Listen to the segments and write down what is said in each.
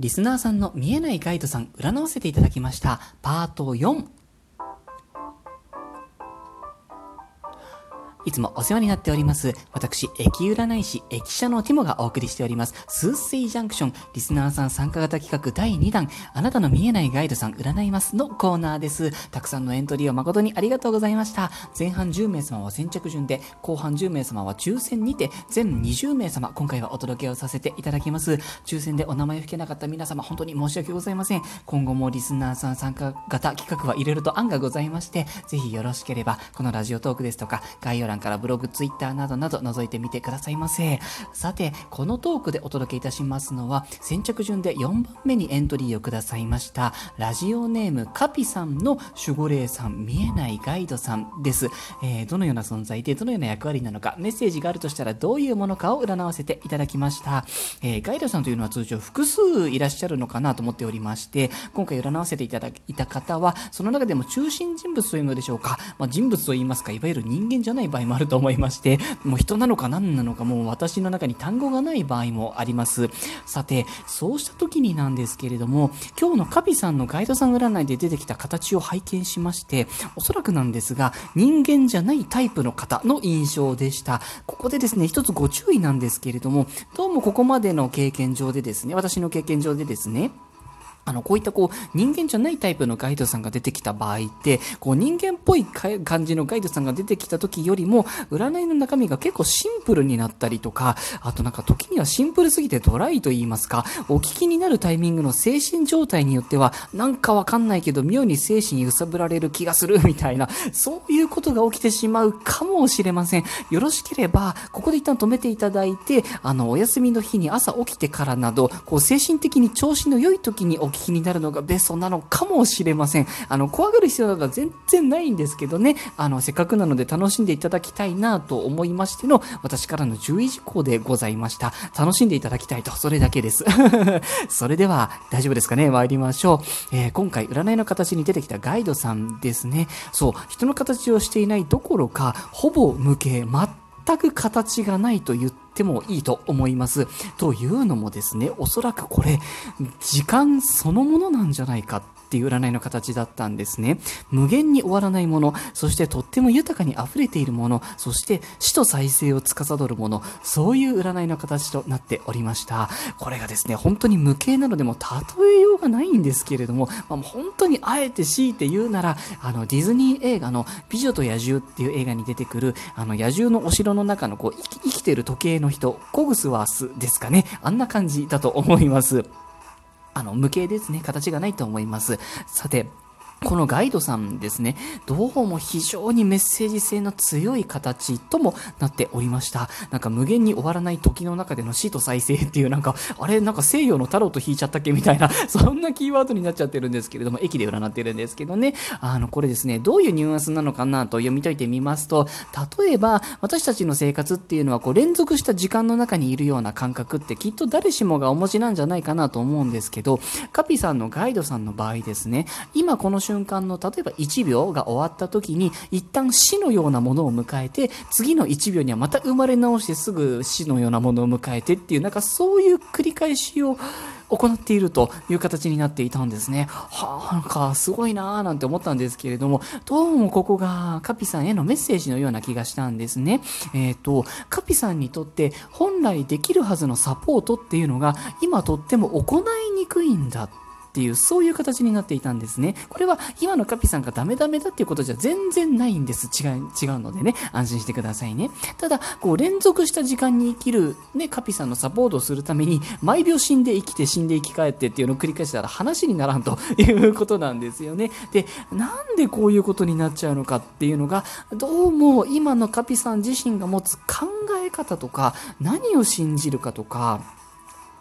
リスナーさんの見えないガイドさん占わせていただきました。パート4いつもお世話になっております。私、駅占い師、駅舎のティモがお送りしております。スーセイジャンクション、リスナーさん参加型企画第2弾、あなたの見えないガイドさん占いますのコーナーです。たくさんのエントリーを誠にありがとうございました。前半10名様は先着順で、後半10名様は抽選にて、全20名様、今回はお届けをさせていただきます。抽選でお名前を吹けなかった皆様、本当に申し訳ございません。今後もリスナーさん参加型企画はいろいろと案がございまして、ぜひよろしければ、このラジオトークですとか、概要欄欄からブログ、ツイッターなどなど覗いてみてくださいませ。さて、このトークでお届けいたしますのは、先着順で4番目にエントリーをくださいました、ラジオネームカピさんの守護霊さん、見えないガイドさんです。えー、どのような存在で、どのような役割なのか、メッセージがあるとしたらどういうものかを占わせていただきました。えー、ガイドさんというのは通常複数いらっしゃるのかなと思っておりまして、今回占わせていただいた方は、その中でも中心人物というのでしょうか、まあ、人物といいますか、いわゆる人間じゃない場合もあると思いまして、もう人なのか何なのかもう私の中に単語がない場合もあります。さて、そうした時になんですけれども、今日のカピさんのガイドさん占いで出てきた形を拝見しまして、おそらくなんですが、人間じゃないタイプの方の印象でした。ここでですね、一つご注意なんですけれども、どうもここまでの経験上でですね、私の経験上でですね、あの、こういったこう、人間じゃないタイプのガイドさんが出てきた場合って、こう、人間っぽい感じのガイドさんが出てきた時よりも、占いの中身が結構シンプルになったりとか、あとなんか時にはシンプルすぎてドライと言いますか、お聞きになるタイミングの精神状態によっては、なんかわかんないけど、妙に精神揺さぶられる気がするみたいな、そういうことが起きてしまうかもしれません。よろしければ、ここで一旦止めていただいて、あの、お休みの日に朝起きてからなど、こう、精神的に調子の良い時にお聞きになるのがベストなのかもしれません。あの、怖がる必要などは全然ないんですけどね、あの、せっかくなので楽しんでいただきたいなと思いましての、私からの注意事項でございました。楽しんでいただきたいと、それだけです。それでは、大丈夫ですかね？参りましょう。えー、今回、占いの形に出てきたガイドさんですね。そう、人の形をしていないどころか、ほぼ無形、全く形がないと言っててもいいと思います。というのもですね、おそらくこれ、時間そのものなんじゃないかっていう占いの形だったんですね。無限に終わらないもの、そしてとっても豊かに溢れているもの、そして死と再生を司るもの、そういう占いの形となっておりました。これがですね、本当に無形なのでも例えようがないんですけれども、まあ、本当にあえて強いて言うなら、あの、ディズニー映画の美女と野獣っていう映画に出てくる、あの、野獣のお城の中のこう、生きてる時計の人、コグスワースですかね。あんな感じだと思います。あの、無形ですね。形がないと思います。さて、このガイドさんですね、どうも非常にメッセージ性の強い形ともなっておりました。なんか無限に終わらない時の中での死と再生っていうなんか、あれなんか西洋のタロット引いちゃったっけみたいな、そんなキーワードになっちゃってるんですけれども、駅で占ってるんですけどね、あの、これですね、どういうニュアンスなのかなと読み解いてみますと、例えば、私たちの生活っていうのはこう連続した時間の中にいるような感覚ってきっと誰しもがお持ちなんじゃないかなと思うんですけど、カピさんのガイドさんの場合ですね、今この瞬間の例えば1秒が終わった時に一旦死のようなものを迎えて次の1秒にはまた生まれ直してすぐ死のようなものを迎えてっていうなんかそういう繰り返しを行っているという形になっていたんですね。はあ、なんかすごいなーなんて思ったんですけれども、どうもここがカピさんへのメッセージのような気がしたんですね。えっ、ー、と、カピさんにとって本来できるはずのサポートっていうのが今とっても行いにくいんだっていう、そういう形になっていたんですね。これは今のカピさんがダメダメだっていうことじゃ全然ないんです。違う、違うのでね、安心してくださいね。ただ、こう連続した時間に生きる、ね、カピさんのサポートをするために、毎秒死んで生きて死んで生き返ってっていうのを繰り返したら話にならんということなんですよね。で、なんでこういうことになっちゃうのかっていうのが、どうも今のカピさん自身が持つ考え方とか、何を信じるかとか、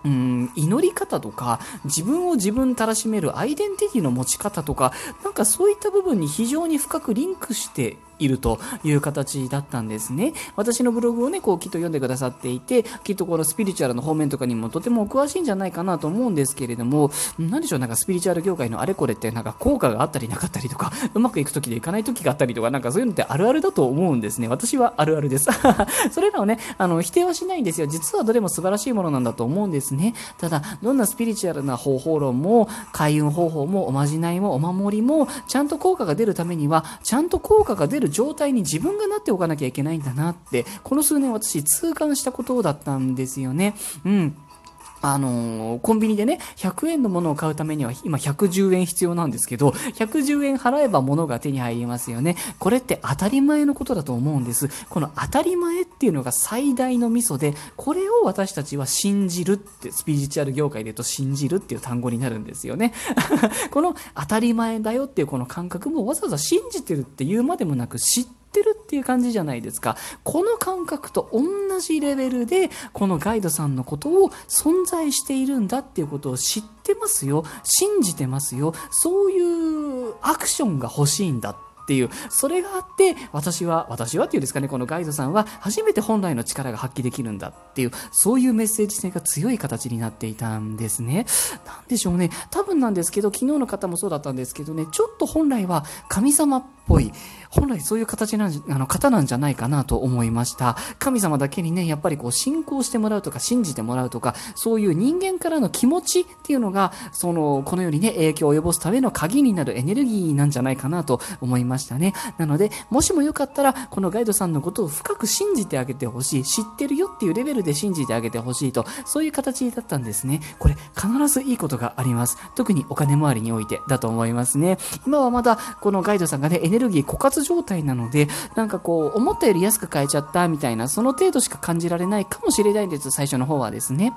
うん祈り方とか自分を自分たらしめるアイデンティティの持ち方とかなんかそういった部分に非常に深くリンクしているという形だったんですね。私のブログをね、こうきっと読んでくださっていて、きっとこのスピリチュアルの方面とかにもとてもお詳しいんじゃないかなと思うんですけれども、何でしょう、なんかスピリチュアル業界のあれこれってなんか効果があったりなかったりとか、うまくいく時でいかない時があったりとか、なんかそういうのってあるあるだと思うんですね。私はあるあるです。それらをね、あの、否定はしないんですよ。実はどれも素晴らしいものなんだと思うんですね。ただ、どんなスピリチュアルな方法論も、開運方法も、おまじないも、お守りも、ちゃんと効果が出るためには、ちゃんと効果が出る状態に自分がなっておかなきゃいけないんだなって、この数年私痛感したことだったんですよね。うん。あのー、コンビニでね、100円のものを買うためには今110円必要なんですけど、110円払えば物が手に入りますよね。これって当たり前のことだと思うんです。この当たり前っていうのが最大のミソで、これを私たちは信じるって、スピリチュアル業界で言うと信じるっていう単語になるんですよね。この当たり前だよっていうこの感覚もわざわざ信じてるっていうまでもなく知ってってるっていう感じじゃないですか。この感覚と同じレベルで、このガイドさんのことを存在しているんだっていうことを知ってますよ。信じてますよ。そういうアクションが欲しいんだっていう、それがあって、私は、私はっていうんですかね、このガイドさんは初めて本来の力が発揮できるんだっていう、そういうメッセージ性が強い形になっていたんですね。なんでしょうね。多分なんですけど、昨日の方もそうだったんですけどね、ちょっと本来は神様っぽい、本来そういう形なん、あの、方なんじゃないかなと思いました。神様だけにね、やっぱりこう、信仰してもらうとか、信じてもらうとか、そういう人間からの気持ちっていうのが、その、このようにね、影響を及ぼすための鍵になるエネルギーなんじゃないかなと思いましたね。なので、もしもよかったら、このガイドさんのことを深く信じてあげてほしい。知ってるよっていうレベルで信じてあげてほしいと、そういう形だったんですね。これ、必ずいいことがあります。特にお金回りにおいてだと思いますね。今はまだ、このガイドさんがね、エネルギー枯渇状態なので、なんかこう、思ったより安く買えちゃったみたいな、その程度しか感じられないかもしれないんです、最初の方はですね。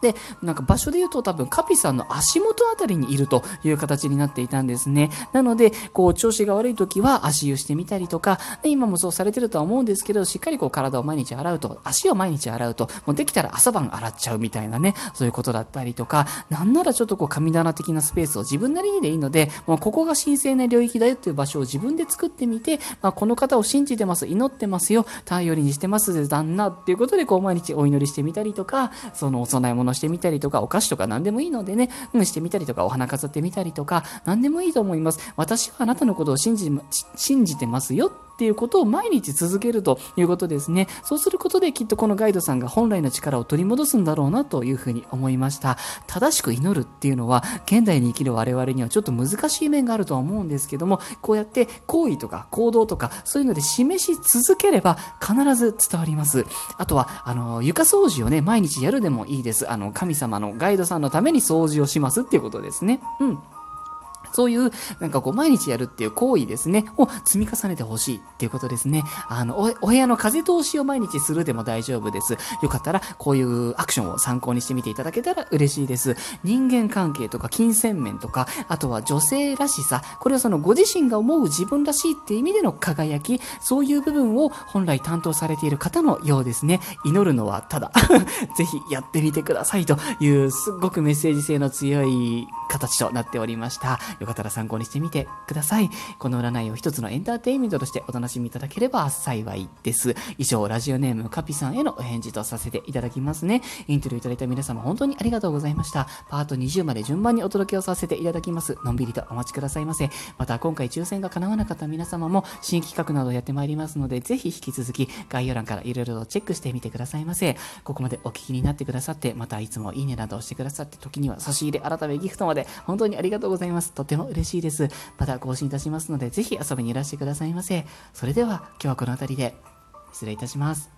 で、なんか場所で言うと多分カピさんの足元あたりにいるという形になっていたんですね。なので、こう調子が悪い時は足湯してみたりとか、今もそうされてるとは思うんですけど、しっかりこう体を毎日洗うと、足を毎日洗うと、もうできたら朝晩洗っちゃうみたいなね、そういうことだったりとか、なんならちょっとこう神棚的なスペースを自分なりにでいいので、もうここが神聖な領域だよっていう場所を自分で作ってみて、まあ、この方を信じてます、祈ってますよ、頼りにしてます旦那っていうことでこう毎日お祈りしてみたりとか、そのお供え物してみたりとか、お菓子とか何でもいいのでね、うん、してみたりとか、お花飾ってみたりとか、何でもいいと思います。私はあなたのことを信じ、信じてますよっていうことを毎日続けるということですね。そうすることできっとこのガイドさんが本来の力を取り戻すんだろうなというふうに思いました。正しく祈るっていうのは、現代に生きる我々にはちょっと難しい面があるとは思うんですけども、こうやって行為とか行動とか、そういうので示し続ければ必ず伝わります。あとは、あの、床掃除をね、毎日やるでもいいです。あの、神様のガイドさんのために掃除をしますっていうことですね。うん。そういう、なんかこう、毎日やるっていう行為ですね、を積み重ねてほしいっていうことですね。あのお、お部屋の風通しを毎日するでも大丈夫です。よかったら、こういうアクションを参考にしてみていただけたら嬉しいです。人間関係とか、金銭面とか、あとは女性らしさ、これはそのご自身が思う自分らしいっていう意味での輝き、そういう部分を本来担当されている方のようですね。祈るのはただ、ぜひやってみてくださいという、すっごくメッセージ性の強い形となっておりました。よかったら参考にしてみてください。この占いを一つのエンターテインメントとしてお楽しみいただければ幸いです。以上、ラジオネームカピさんへのお返事とさせていただきますね。インタビューいただいた皆様本当にありがとうございました。パート20まで順番にお届けをさせていただきます。のんびりとお待ちくださいませ。また今回抽選が叶わなかった皆様も新企画などをやってまいりますので、ぜひ引き続き概要欄からいろいろとチェックしてみてくださいませ。ここまでお聞きになってくださって、またいつもいいねなどをしてくださって、時には差し入れ改めギフトまでで本当にありがとうございます。とても嬉しいです。また更新いたしますので、ぜひ遊びにいらしてくださいませ。それでは、今日はこの辺りで失礼いたします。